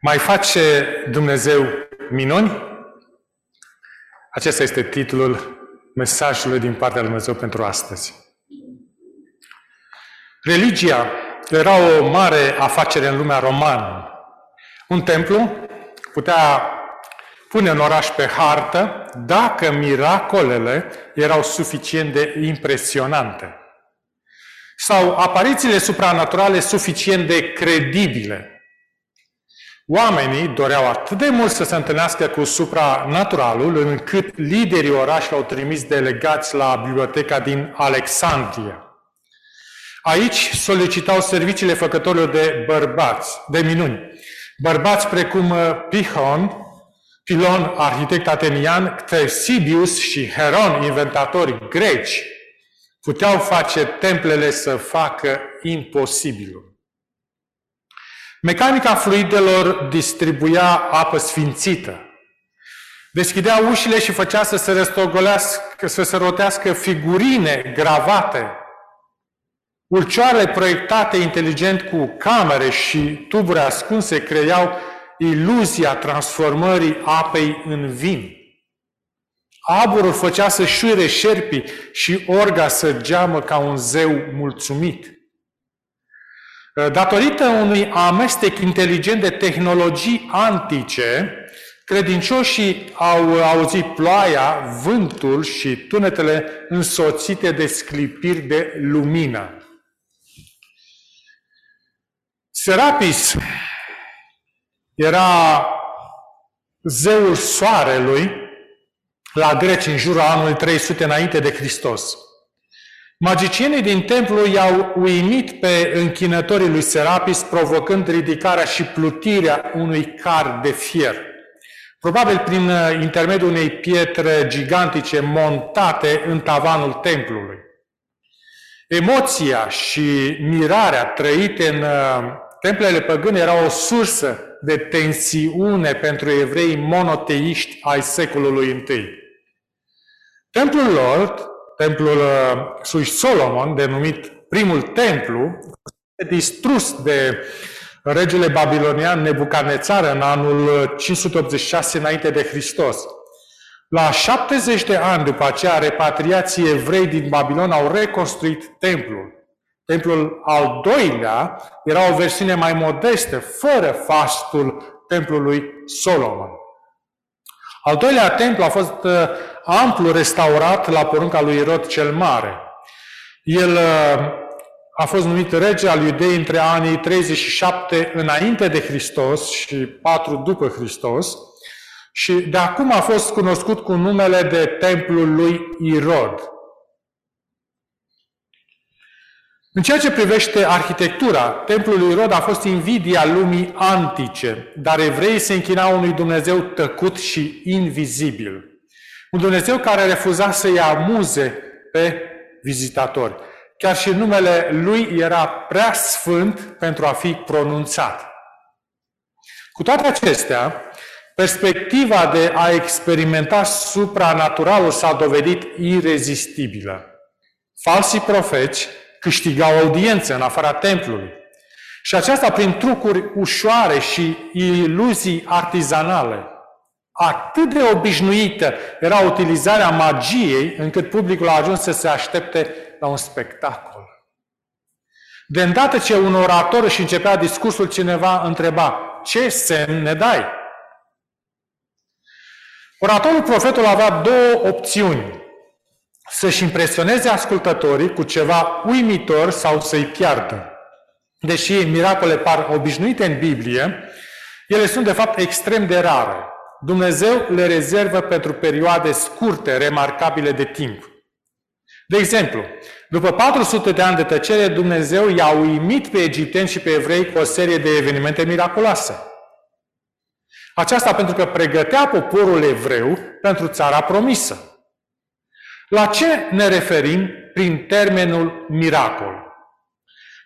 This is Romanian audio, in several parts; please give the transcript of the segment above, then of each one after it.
Mai face Dumnezeu minuni? Acesta este titlul mesajului din partea lui Dumnezeu pentru astăzi. Religia era o mare afacere în lumea romană. Un templu putea pune în oraș pe hartă dacă miracolele erau suficient de impresionante sau aparițiile supranaturale suficient de credibile. Oamenii doreau atât de mult să se întâlnească cu supranaturalul, încât liderii orașului au trimis delegați la biblioteca din Alexandria. Aici solicitau serviciile făcătorilor de bărbați, de minuni. Bărbați precum uh, Pihon, Pilon, arhitect atenian, Ctesibius și Heron, inventatori greci, puteau face templele să facă imposibilul. Mecanica fluidelor distribuia apă sfințită. Deschidea ușile și făcea să se răstogolească, să se rotească figurine gravate. Ulcioarele proiectate inteligent cu camere și tuburi ascunse creau iluzia transformării apei în vin. Aburul făcea să șuire șerpii și orga să geamă ca un zeu mulțumit. Datorită unui amestec inteligent de tehnologii antice, credincioșii au auzit ploaia, vântul și tunetele însoțite de sclipiri de lumină. Serapis era zeul soarelui la greci în jurul anului 300 înainte de Hristos. Magicienii din templu i-au uimit pe închinătorii lui Serapis, provocând ridicarea și plutirea unui car de fier. Probabil prin uh, intermediul unei pietre gigantice montate în tavanul templului. Emoția și mirarea trăite în uh, templele păgâne era o sursă de tensiune pentru evrei monoteiști ai secolului I. Templul lor templul uh, lui Solomon, denumit primul templu, distrus de regele babilonian Nebucanețar în anul 586 înainte de Hristos. La 70 de ani după aceea, repatriații evrei din Babilon au reconstruit templul. Templul al doilea era o versiune mai modestă, fără fastul templului Solomon. Al doilea templu a fost uh, amplu restaurat la porunca lui Irod cel Mare. El uh, a fost numit rege al iudei între anii 37 înainte de Hristos și 4 după Hristos și de acum a fost cunoscut cu numele de templul lui Irod. În ceea ce privește arhitectura, templul lui Irod a fost invidia lumii antice, dar evreii se închinau unui Dumnezeu tăcut și invizibil. Un Dumnezeu care refuza să-i amuze pe vizitatori. Chiar și numele lui era prea sfânt pentru a fi pronunțat. Cu toate acestea, perspectiva de a experimenta supranaturalul s-a dovedit irezistibilă. Falsii profeți câștigau audiență în afara templului. Și aceasta prin trucuri ușoare și iluzii artizanale. Atât de obișnuită era utilizarea magiei, încât publicul a ajuns să se aștepte la un spectacol. De îndată ce un orator își începea discursul, cineva întreba, ce semn ne dai? Oratorul profetul avea două opțiuni. Să-și impresioneze ascultătorii cu ceva uimitor sau să-i piardă. Deși miracole par obișnuite în Biblie, ele sunt de fapt extrem de rare. Dumnezeu le rezervă pentru perioade scurte, remarcabile de timp. De exemplu, după 400 de ani de tăcere, Dumnezeu i-a uimit pe egipteni și pe evrei cu o serie de evenimente miraculoase. Aceasta pentru că pregătea poporul evreu pentru țara promisă. La ce ne referim prin termenul miracol?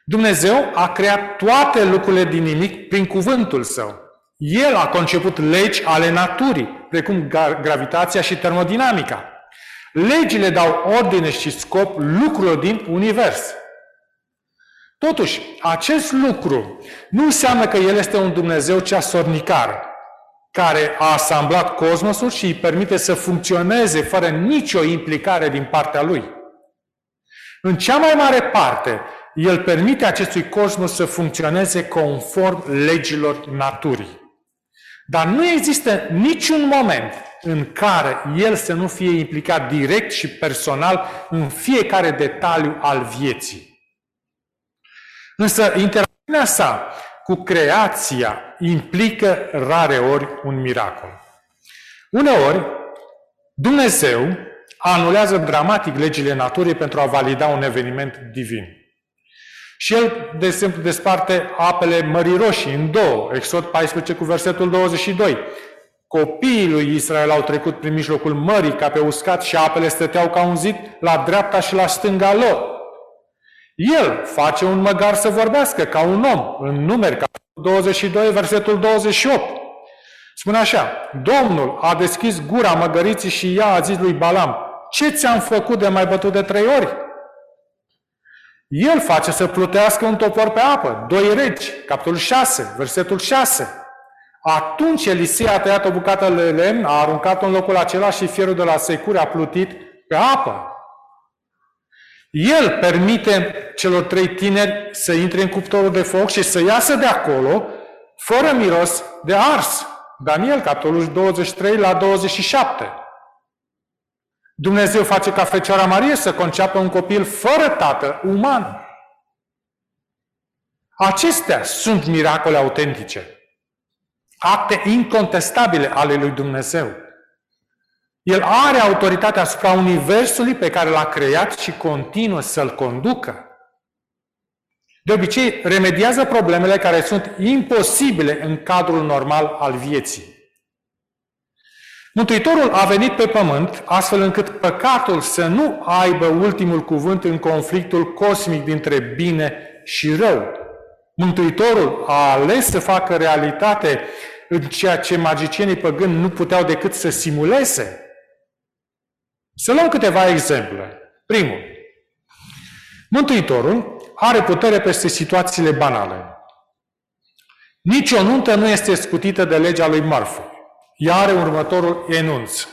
Dumnezeu a creat toate lucrurile din nimic prin cuvântul său. El a conceput legi ale naturii, precum gravitația și termodinamica. Legile dau ordine și scop lucrurilor din univers. Totuși, acest lucru nu înseamnă că El este un Dumnezeu ceasornicar, care a asamblat cosmosul și îi permite să funcționeze fără nicio implicare din partea Lui. În cea mai mare parte, El permite acestui cosmos să funcționeze conform legilor naturii. Dar nu există niciun moment în care el să nu fie implicat direct și personal în fiecare detaliu al vieții. Însă interacțiunea sa cu creația implică rare ori un miracol. Uneori, Dumnezeu anulează dramatic legile naturii pentru a valida un eveniment divin. Și el, de exemplu, desparte apele Mării Roșii în două, Exod 14 cu versetul 22. Copiii lui Israel au trecut prin mijlocul mării ca pe uscat și apele stăteau ca un zid la dreapta și la stânga lor. El face un măgar să vorbească ca un om, în numeri, ca 22, versetul 28. Spune așa, Domnul a deschis gura măgăriții și ea a zis lui Balam, ce ți-am făcut de mai bătut de trei ori? El face să plutească un topor pe apă. Doi regi, capitolul 6, versetul 6. Atunci Elisei a tăiat o bucată de lemn, a aruncat-o în locul acela și fierul de la secure a plutit pe apă. El permite celor trei tineri să intre în cuptorul de foc și să iasă de acolo fără miros de ars. Daniel, capitolul 23 la 27. Dumnezeu face ca Fecioara Marie să conceapă un copil fără tată uman. Acestea sunt miracole autentice, acte incontestabile ale lui Dumnezeu. El are autoritatea asupra Universului pe care l-a creat și continuă să-l conducă. De obicei, remediază problemele care sunt imposibile în cadrul normal al vieții. Mântuitorul a venit pe pământ astfel încât păcatul să nu aibă ultimul cuvânt în conflictul cosmic dintre bine și rău. Mântuitorul a ales să facă realitate în ceea ce magicienii păgâni nu puteau decât să simuleze. Să luăm câteva exemple. Primul. Mântuitorul are putere peste situațiile banale. Nici o nuntă nu este scutită de legea lui Murphy. Ea are următorul enunț.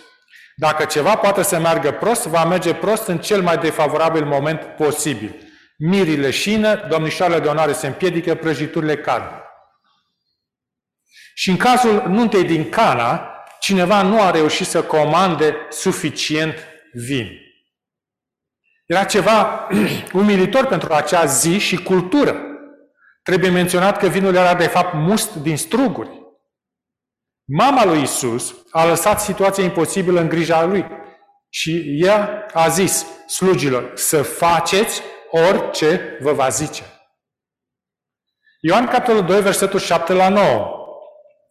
Dacă ceva poate să meargă prost, va merge prost în cel mai defavorabil moment posibil. Mirile șină, domnișoarele de onoare se împiedică, prăjiturile cad. Și în cazul nuntei din Cana, cineva nu a reușit să comande suficient vin. Era ceva umilitor pentru acea zi și cultură. Trebuie menționat că vinul era de fapt must din struguri. Mama lui Isus a lăsat situația imposibilă în grija lui și ea a zis slugilor să faceți orice vă va zice. Ioan capitolul 2, versetul 7 la 9.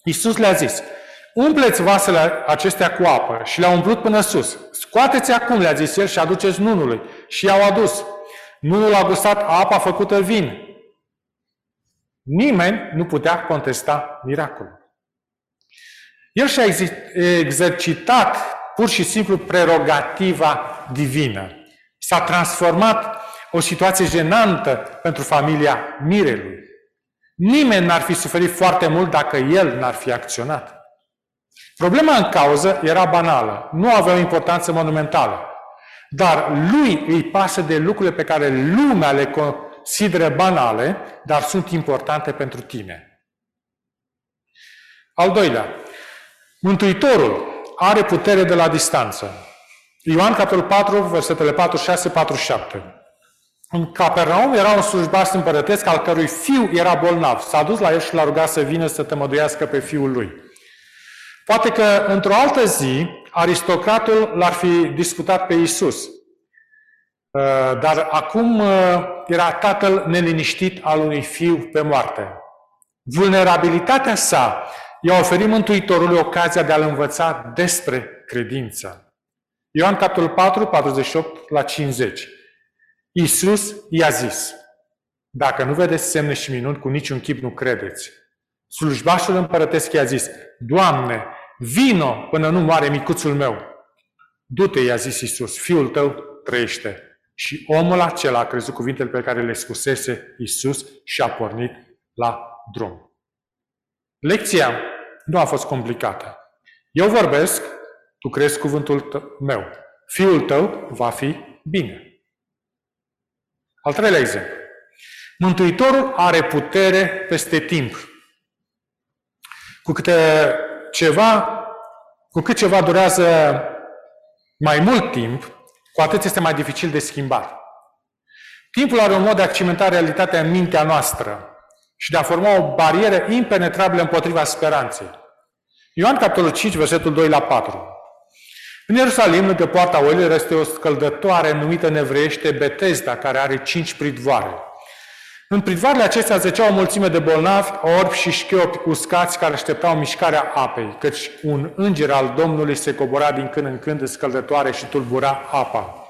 Iisus le-a zis, umpleți vasele acestea cu apă și le-a umplut până sus. Scoateți acum, le-a zis el, și aduceți nunului. Și i-au adus. Nunul a gustat apa făcută vin. Nimeni nu putea contesta miracolul. El și-a exercitat pur și simplu prerogativa divină. S-a transformat o situație jenantă pentru familia Mirelui. Nimeni n-ar fi suferit foarte mult dacă el n-ar fi acționat. Problema în cauză era banală, nu avea o importanță monumentală. Dar lui îi pasă de lucrurile pe care lumea le consideră banale, dar sunt importante pentru tine. Al doilea, Mântuitorul are putere de la distanță. Ioan, capitolul 4, versetele 4, 6, 4, 7. În Capernaum era un slujbaș împărătesc al cărui fiu era bolnav. S-a dus la el și l-a rugat să vină să tămăduiască pe fiul lui. Poate că într-o altă zi, aristocratul l-ar fi disputat pe Isus. Uh, dar acum uh, era tatăl neliniștit al unui fiu pe moarte. Vulnerabilitatea sa i-a oferit Mântuitorului ocazia de a-l învăța despre credință. Ioan capitolul 4, 48 la 50. Iisus i-a zis, dacă nu vedeți semne și minuni, cu niciun chip nu credeți. Slujbașul împărătesc i-a zis, Doamne, vino până nu moare micuțul meu. Du-te, i-a zis Iisus, fiul tău trăiește. Și omul acela a crezut cuvintele pe care le spusese Isus și a pornit la drum. Lecția nu a fost complicată. Eu vorbesc, tu crezi cuvântul tău, meu. Fiul tău va fi bine. Al treilea exemplu. Mântuitorul are putere peste timp. Cu câte ceva, cu cât ceva durează mai mult timp, cu atât este mai dificil de schimbat. Timpul are un mod de a cimenta realitatea în mintea noastră și de a forma o barieră impenetrabilă împotriva speranței. Ioan capitolul 5, versetul 2 la 4. În Ierusalim, lângă poarta oilor, este o scăldătoare numită nevreiește Betesda, care are cinci pridvoare. În pridvoarele acestea zăcea o mulțime de bolnavi, orbi și șchiopi uscați care așteptau mișcarea apei, căci un înger al Domnului se cobora din când în când în scăldătoare și tulbura apa.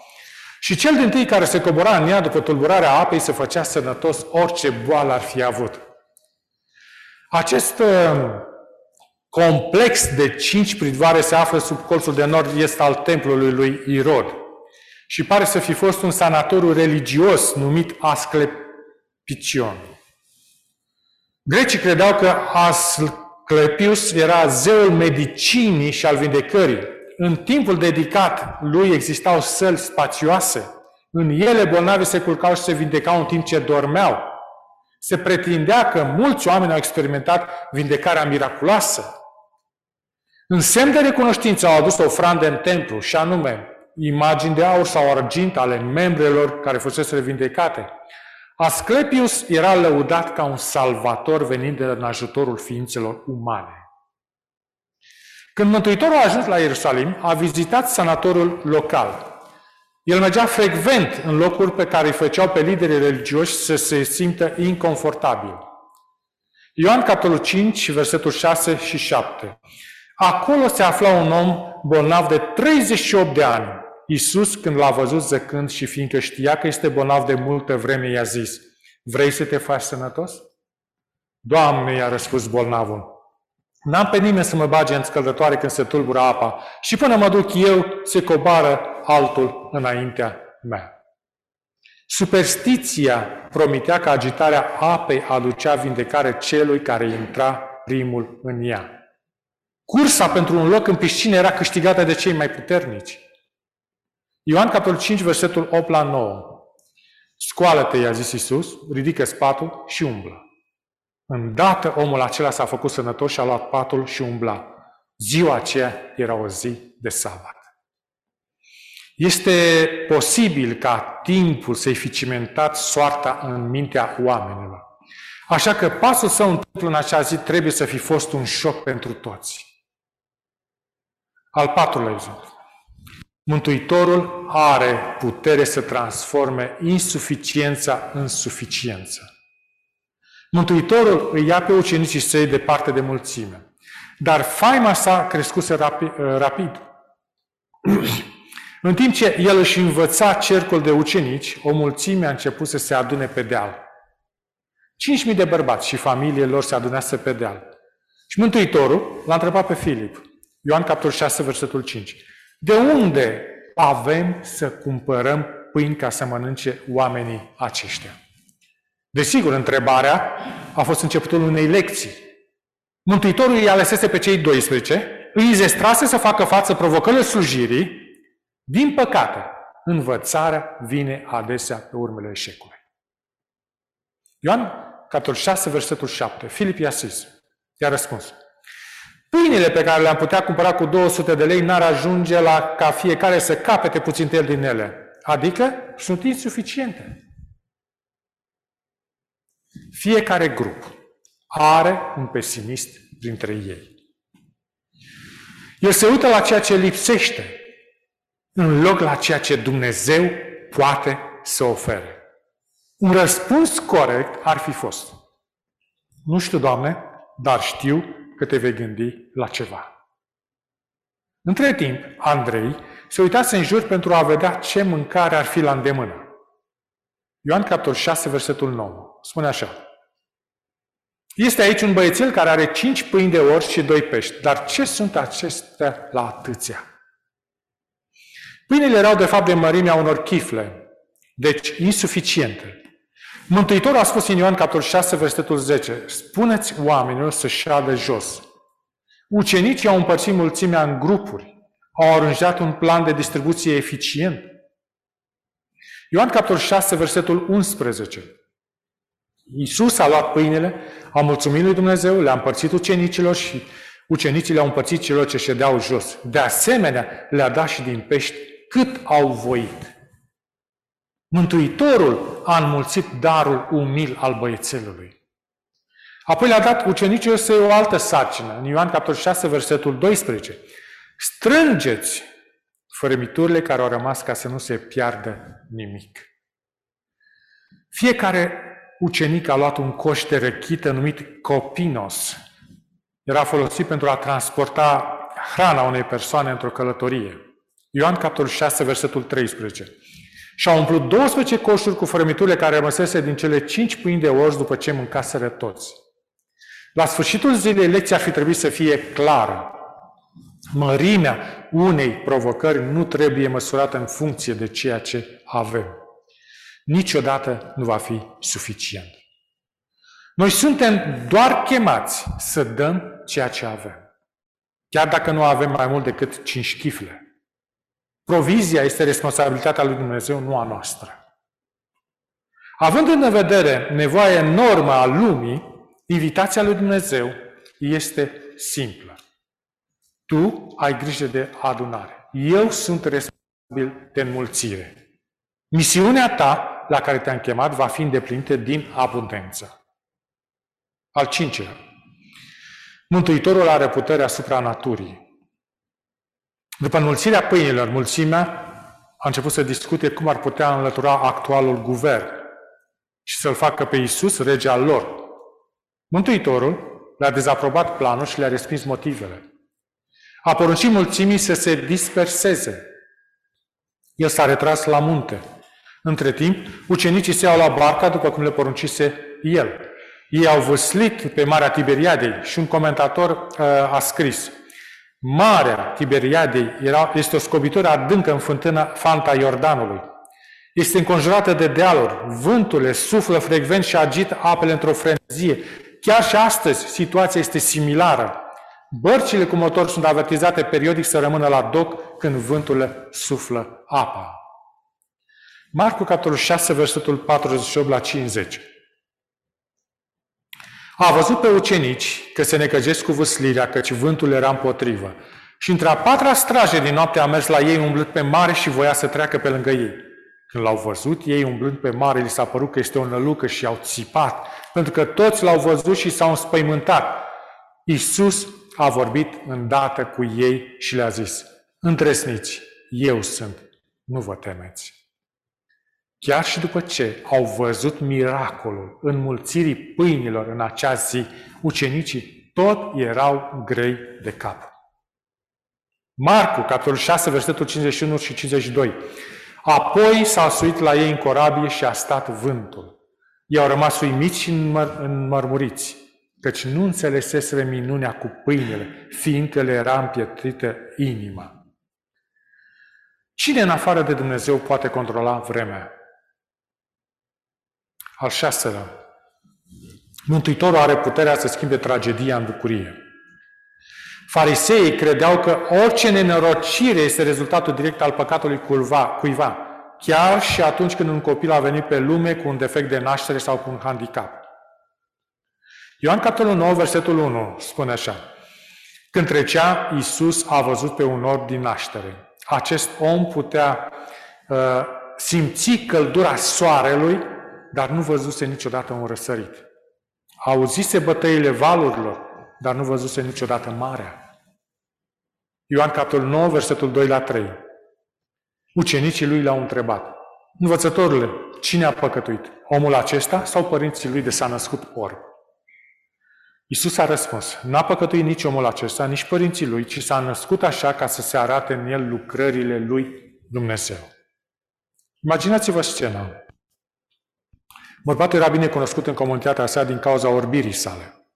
Și cel din tâi care se cobora în ea după tulburarea apei se făcea sănătos orice boală ar fi avut. Acest uh, complex de cinci pridvoare se află sub colțul de nord-est al templului lui Irod și pare să fi fost un sanatoriu religios numit Asclepicion. Grecii credeau că Asclepius era zeul medicinii și al vindecării. În timpul dedicat lui existau săli spațioase. În ele bolnavi se culcau și se vindecau în timp ce dormeau. Se pretindea că mulți oameni au experimentat vindecarea miraculoasă. În semn de recunoștință au adus ofrande în templu, și anume imagini de aur sau argint ale membrelor care fusese vindecate. Asclepius era lăudat ca un salvator venind în ajutorul ființelor umane. Când Mântuitorul a ajuns la Ierusalim, a vizitat sanatorul local. El mergea frecvent în locuri pe care îi făceau pe liderii religioși să se simtă inconfortabil. Ioan capitolul 5, versetul 6 și 7. Acolo se afla un om bolnav de 38 de ani. Iisus, când l-a văzut zăcând și fiindcă știa că este bolnav de multă vreme, i-a zis, Vrei să te faci sănătos? Doamne, i-a răspuns bolnavul, N-am pe nimeni să mă bage în scăldătoare când se tulbură apa și până mă duc eu, se cobară altul înaintea mea. Superstiția promitea că agitarea apei aducea vindecare celui care intra primul în ea. Cursa pentru un loc în piscină era câștigată de cei mai puternici. Ioan capitolul 5, versetul 8 la 9. Scoală-te, i-a zis Iisus, ridică spatul și umblă. Îndată omul acela s-a făcut sănătos și a luat patul și umbla. Ziua aceea era o zi de sabat. Este posibil ca timpul să-i fi cimentat soarta în mintea oamenilor. Așa că pasul său întâmplă în acea zi trebuie să fi fost un șoc pentru toți. Al patrulea exemplu. Mântuitorul are putere să transforme insuficiența în suficiență. Mântuitorul îi ia pe ucenicii săi departe de mulțime. Dar faima sa crescuse rapid. rapid. în timp ce el își învăța cercul de ucenici, o mulțime a început să se adune pe deal. 5.000 de bărbați și familiile lor se adunează pe deal. Și Mântuitorul l-a întrebat pe Filip, Ioan capitolul 6, versetul 5. De unde avem să cumpărăm pâini ca să mănânce oamenii aceștia? Desigur, întrebarea a fost începutul unei lecții. Mântuitorul îi alesese pe cei 12, îi zestrase să facă față provocările slujirii. Din păcate, învățarea vine adesea pe urmele eșecului. Ioan, capitolul 6, versetul 7. Filip i-a zis, i-a răspuns, Pâinile pe care le-am putea cumpăra cu 200 de lei n-ar ajunge la ca fiecare să capete puțin el din ele. Adică sunt insuficiente. Fiecare grup are un pesimist dintre ei. El se uită la ceea ce lipsește, în loc la ceea ce Dumnezeu poate să ofere. Un răspuns corect ar fi fost. Nu știu, Doamne, dar știu că te vei gândi la ceva. Între timp, Andrei se uitase în jur pentru a vedea ce mâncare ar fi la îndemână. Ioan capitol 6, versetul 9. Spune așa. Este aici un băiețel care are cinci pâini de orz și doi pești. Dar ce sunt acestea la atâția? Pâinile erau de fapt de mărimea unor chifle. Deci, insuficiente. Mântuitorul a spus în Ioan capitolul 6, versetul 10, spuneți oamenilor să șadă jos. Ucenicii au împărțit mulțimea în grupuri, au aranjat un plan de distribuție eficient. Ioan capitolul 6, versetul 11. Iisus a luat pâinele, a mulțumit lui Dumnezeu, le-a împărțit ucenicilor și ucenicii le-au împărțit celor ce ședeau jos. De asemenea, le-a dat și din pești cât au voit. Mântuitorul a înmulțit darul umil al băiețelului. Apoi le-a dat ucenicilor să o altă sarcină. În Ioan capitolul 6, versetul 12. Strângeți fărămiturile care au rămas ca să nu se piardă nimic. Fiecare ucenic a luat un coș de răchită numit copinos. Era folosit pentru a transporta hrana unei persoane într-o călătorie. Ioan capitolul 6, versetul 13. Și au umplut 12 coșuri cu fărămiturile care rămăsese din cele 5 pâini de orz după ce mâncaseră toți. La sfârșitul zilei, lecția ar fi trebuit să fie clară. Mărimea unei provocări nu trebuie măsurată în funcție de ceea ce avem. Niciodată nu va fi suficient. Noi suntem doar chemați să dăm ceea ce avem. Chiar dacă nu avem mai mult decât cinci chifle. Provizia este responsabilitatea lui Dumnezeu, nu a noastră. Având în vedere nevoia enormă a lumii, invitația lui Dumnezeu este simplă. Tu ai grijă de adunare. Eu sunt responsabil de înmulțire. Misiunea ta la care te-am chemat va fi îndeplinită din abundență. Al cincilea. Mântuitorul are putere asupra naturii. După înmulțirea pâinilor, mulțimea a început să discute cum ar putea înlătura actualul guvern și să-l facă pe Iisus rege al lor. Mântuitorul le-a dezaprobat planul și le-a respins motivele. A poruncit mulțimii să se disperseze. El s-a retras la munte. Între timp, ucenicii se iau la barca după cum le poruncise el. Ei au văslit pe Marea Tiberiadei și un comentator uh, a scris – Marea Tiberiadei era, este o scobitură adâncă în fântâna Fanta Iordanului. Este înconjurată de dealuri, vânturile suflă frecvent și agită apele într-o frenezie. Chiar și astăzi situația este similară. Bărcile cu motor sunt avertizate periodic să rămână la doc când vântul suflă apa. Marcu, capitolul 6, versetul 48 la 50. A văzut pe ucenici că se necăjesc cu vâslirea, căci vântul era împotrivă. Și între a patra straje din noapte a mers la ei umblând pe mare și voia să treacă pe lângă ei. Când l-au văzut, ei umblând pe mare, li s-a părut că este o nălucă și au țipat, pentru că toți l-au văzut și s-au înspăimântat. Iisus a vorbit îndată cu ei și le-a zis, Întresniți, eu sunt, nu vă temeți. Chiar și după ce au văzut miracolul înmulțirii pâinilor în acea zi, ucenicii tot erau grei de cap. Marcu, capitolul 6, versetul 51 și 52. Apoi s-a suit la ei în corabie și a stat vântul. Ei au rămas uimiți și înmărmuriți, căci nu înțeleseseră minunea cu pâinile, fiindcă le era împietrită inima. Cine în afară de Dumnezeu poate controla vremea? Al șaselea. Mântuitorul are puterea să schimbe tragedia în bucurie. Fariseii credeau că orice nenorocire este rezultatul direct al păcatului cuiva, cuiva, chiar și atunci când un copil a venit pe lume cu un defect de naștere sau cu un handicap. Ioan capitolul 9, versetul 1 spune așa. Când trecea, Iisus a văzut pe un orb din naștere. Acest om putea uh, simți căldura soarelui dar nu văzuse niciodată un răsărit. Auzise bătăile valurilor, dar nu văzuse niciodată marea. Ioan capitolul 9, versetul 2 la 3. Ucenicii lui l-au întrebat, Învățătorule, cine a păcătuit? Omul acesta sau părinții lui de s-a născut orb? Iisus a răspuns, n-a păcătuit nici omul acesta, nici părinții lui, ci s-a născut așa ca să se arate în el lucrările lui Dumnezeu. Imaginați-vă scena. Bărbatul era bine cunoscut în comunitatea sa din cauza orbirii sale.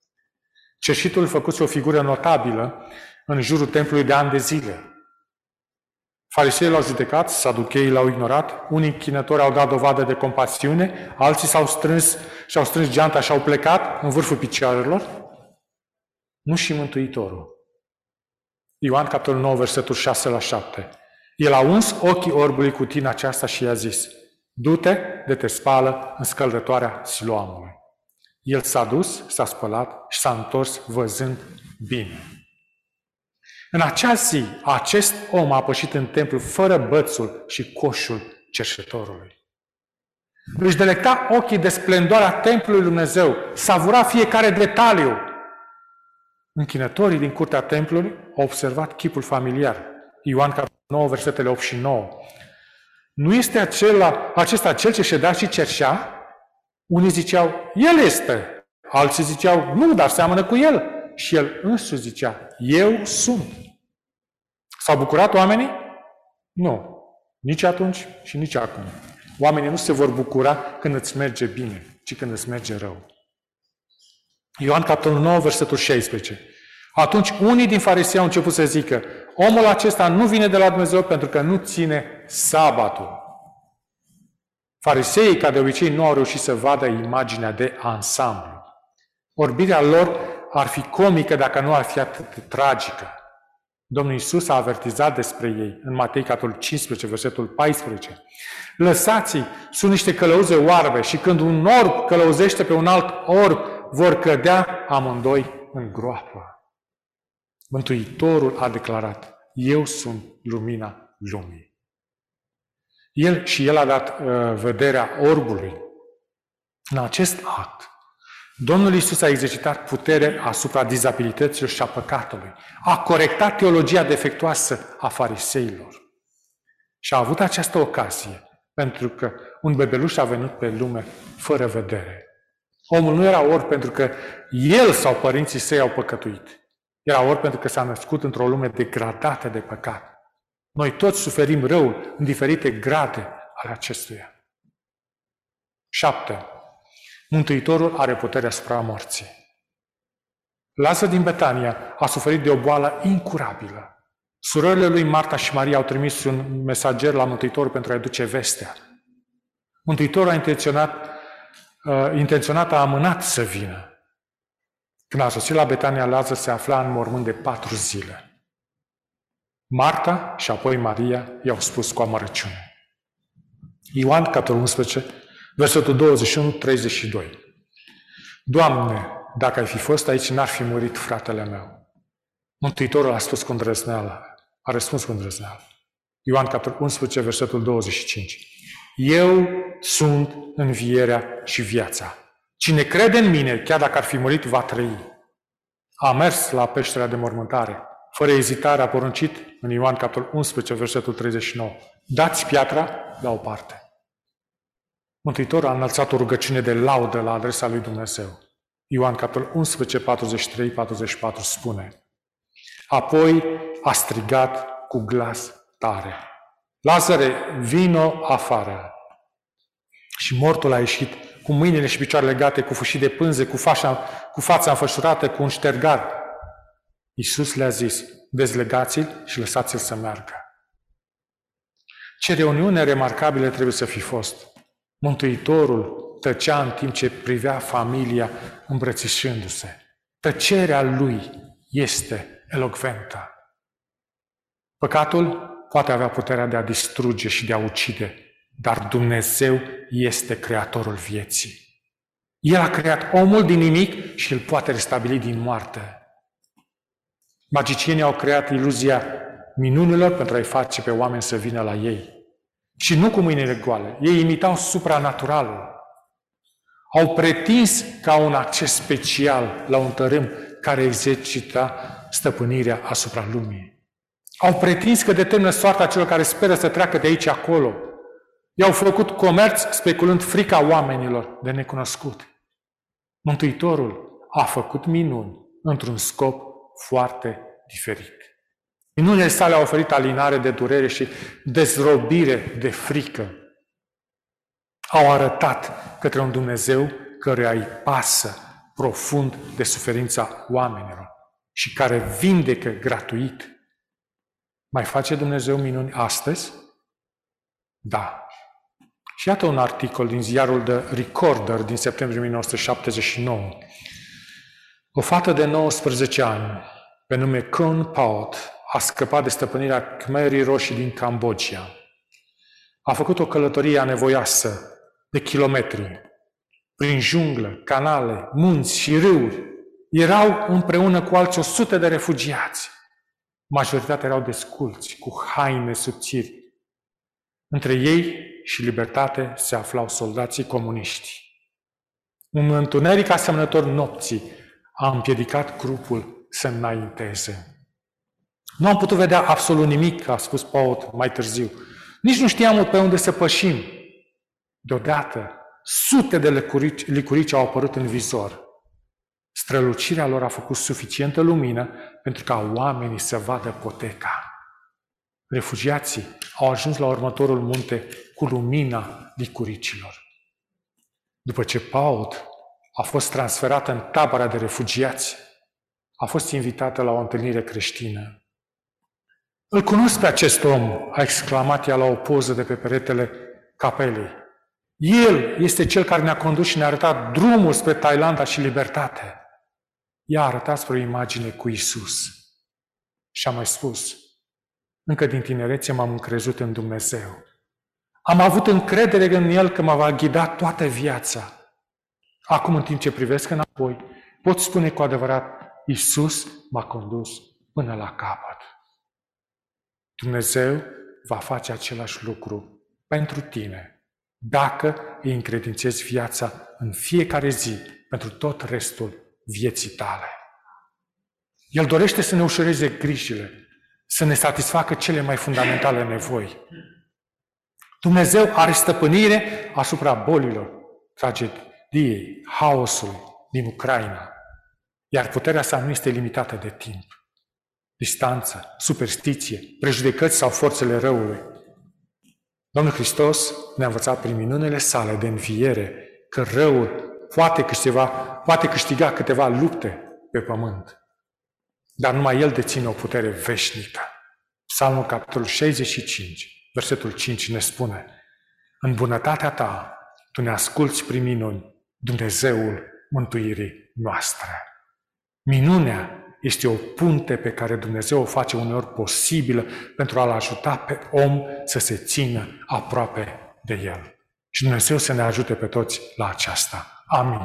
Cerșitul făcuse o figură notabilă în jurul templului de ani de zile. Fariseii l-au judecat, saducheii l-au ignorat, unii chinători au dat dovadă de compasiune, alții s-au strâns și-au strâns geanta și au plecat în vârful picioarelor. Nu și Mântuitorul. Ioan, capitolul 9, versetul 6 la 7. El a uns ochii orbului cu tine aceasta și i-a zis, du-te de te spală în scăldătoarea Siloamului. El s-a dus, s-a spălat și s-a întors văzând bine. În acea zi, acest om a pășit în templu fără bățul și coșul cerșetorului. Își delecta ochii de splendoarea templului Lui Dumnezeu, savura fiecare detaliu. Închinătorii din curtea templului au observat chipul familiar. Ioan 9, versetele 8 și 9. Nu este acela, acesta cel ce ședea și cerșea? Unii ziceau, el este. Alții ziceau, nu, dar seamănă cu el. Și el însuși zicea, eu sunt. S-au bucurat oamenii? Nu. Nici atunci și nici acum. Oamenii nu se vor bucura când îți merge bine, ci când îți merge rău. Ioan capitolul 9, versetul 16. Atunci unii din farisei au început să zică, omul acesta nu vine de la Dumnezeu pentru că nu ține sabatul. Fariseii, ca de obicei, nu au reușit să vadă imaginea de ansamblu. Orbirea lor ar fi comică dacă nu ar fi atât de tragică. Domnul Isus a avertizat despre ei în Matei capitolul 15, versetul 14. Lăsați-i, sunt niște călăuze oarbe și când un orb călăuzește pe un alt orb, vor cădea amândoi în groapă. Mântuitorul a declarat, eu sunt lumina lumii. El și el a dat uh, vederea orbului. În acest act, Domnul Isus a exercitat putere asupra dizabilităților și a păcatului. A corectat teologia defectuoasă a fariseilor. Și a avut această ocazie pentru că un bebeluș a venit pe lume fără vedere. Omul nu era ori pentru că el sau părinții săi au păcătuit. Era ori pentru că s-a născut într-o lume degradată de păcat. Noi toți suferim răul în diferite grade ale acestuia. 7. Mântuitorul are puterea asupra morții. Lazar din Betania a suferit de o boală incurabilă. Surorile lui Marta și Maria au trimis un mesager la Mântuitor pentru a-i duce vestea. Mântuitorul a intenționat, uh, intenționat a amânat să vină. Când a sosit la Betania, Lazar se afla în mormânt de patru zile. Marta și apoi Maria i-au spus cu amărăciune. Ioan, capitolul 11, versetul 21-32. Doamne, dacă ai fi fost aici, n-ar fi murit fratele meu. Mântuitorul a spus cu îndrăzneală, a răspuns cu îndrăzneală. Ioan, capitolul 11, versetul 25. Eu sunt învierea și viața. Cine crede în mine, chiar dacă ar fi murit, va trăi. A mers la peștera de mormântare. Fără ezitare a poruncit în Ioan capitolul 11, versetul 39. Dați piatra la o parte. Mântuitorul a înălțat o rugăciune de laudă la adresa lui Dumnezeu. Ioan capitolul 11, 43-44 spune. Apoi a strigat cu glas tare. Lazare, vino afară. Și mortul a ieșit cu mâinile și picioarele legate, cu fâșii de pânze, cu, fașa, cu fața înfășurată, cu un ștergar. Iisus le-a zis, dezlegați-l și lăsați-l să meargă. Ce reuniune remarcabilă trebuie să fi fost. Mântuitorul tăcea în timp ce privea familia îmbrățișându-se. Tăcerea lui este elocventă. Păcatul poate avea puterea de a distruge și de a ucide, dar Dumnezeu este creatorul vieții. El a creat omul din nimic și îl poate restabili din moarte. Magicienii au creat iluzia minunilor pentru a-i face pe oameni să vină la ei. Și nu cu mâinile goale. Ei imitau supranaturalul. Au pretins ca un acces special la un tărâm care exercita stăpânirea asupra lumii. Au pretins că determină soarta celor care speră să treacă de aici acolo, I-au făcut comerț speculând frica oamenilor de necunoscut. Mântuitorul a făcut minuni într-un scop foarte diferit. Minunile sale au oferit alinare de durere și dezrobire de frică. Au arătat către un Dumnezeu căruia îi pasă profund de suferința oamenilor și care vindecă gratuit. Mai face Dumnezeu minuni astăzi? Da. Și iată un articol din ziarul de Recorder din septembrie 1979. O fată de 19 ani, pe nume Kun Paut, a scăpat de stăpânirea Khmerii Roșii din Cambodgia. A făcut o călătorie anevoiasă de kilometri, prin junglă, canale, munți și râuri. Erau împreună cu alți 100 de refugiați. Majoritatea erau desculți, cu haine subțiri. Între ei și libertate se aflau soldații comuniști. Un întuneric asemănător nopții a împiedicat grupul să înainteze. Nu am putut vedea absolut nimic, a spus Paul mai târziu. Nici nu știam pe unde să pășim. Deodată, sute de licurici, licurici au apărut în vizor. Strălucirea lor a făcut suficientă lumină pentru ca oamenii să vadă poteca. Refugiații au ajuns la următorul munte cu lumina licuricilor. După ce Paut a fost transferată în tabăra de refugiați, a fost invitată la o întâlnire creștină. Îl cunosc pe acest om, a exclamat ea la o poză de pe peretele capelei. El este cel care ne-a condus și ne-a arătat drumul spre Thailanda și libertate. Ea a arătat spre o imagine cu Isus. Și a mai spus, încă din tinerețe m-am încrezut în Dumnezeu. Am avut încredere în El că mă va ghida toată viața. Acum, în timp ce privesc înapoi, pot spune cu adevărat, Isus m-a condus până la capăt. Dumnezeu va face același lucru pentru tine, dacă îi încredințezi viața în fiecare zi, pentru tot restul vieții tale. El dorește să ne ușureze grijile, să ne satisfacă cele mai fundamentale nevoi. Dumnezeu are stăpânire asupra bolilor, tragediei, haosului din Ucraina, iar puterea sa nu este limitată de timp, distanță, superstiție, prejudecăți sau forțele răului. Domnul Hristos ne-a învățat prin minunile sale de înviere că răul poate câștiga, poate câștiga câteva lupte pe pământ, dar numai El deține o putere veșnică. Psalmul capitolul 65, versetul 5 ne spune În bunătatea ta, tu ne asculți prin minuni, Dumnezeul mântuirii noastre. Minunea este o punte pe care Dumnezeu o face uneori posibilă pentru a-L ajuta pe om să se țină aproape de El. Și Dumnezeu să ne ajute pe toți la aceasta. Amin.